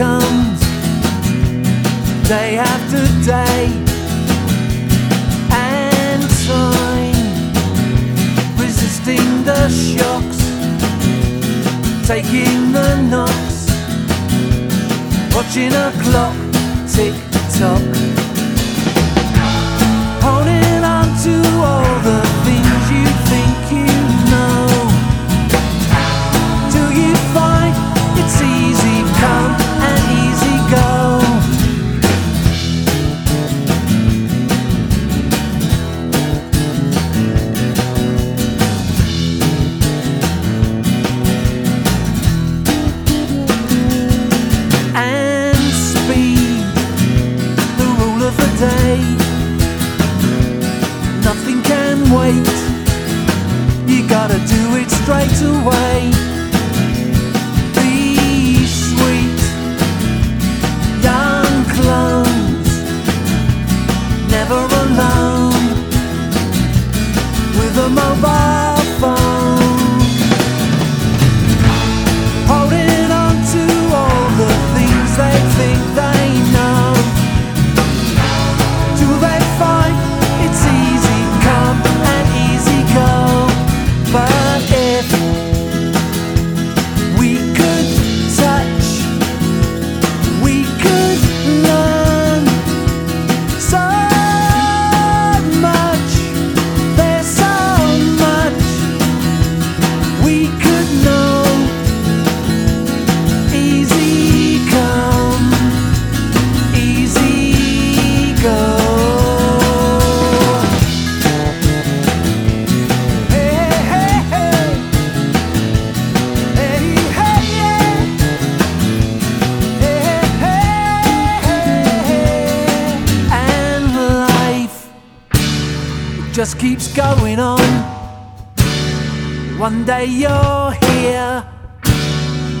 comes, day after day. And time, resisting the shocks, taking the knocks, watching a clock tick tock. Gotta do it straight away. Just keeps going on. One day you're here,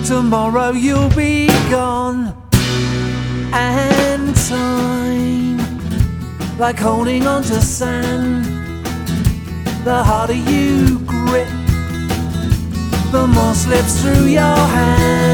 tomorrow you'll be gone. And time, like holding on to sand, the harder you grip, the more slips through your hand.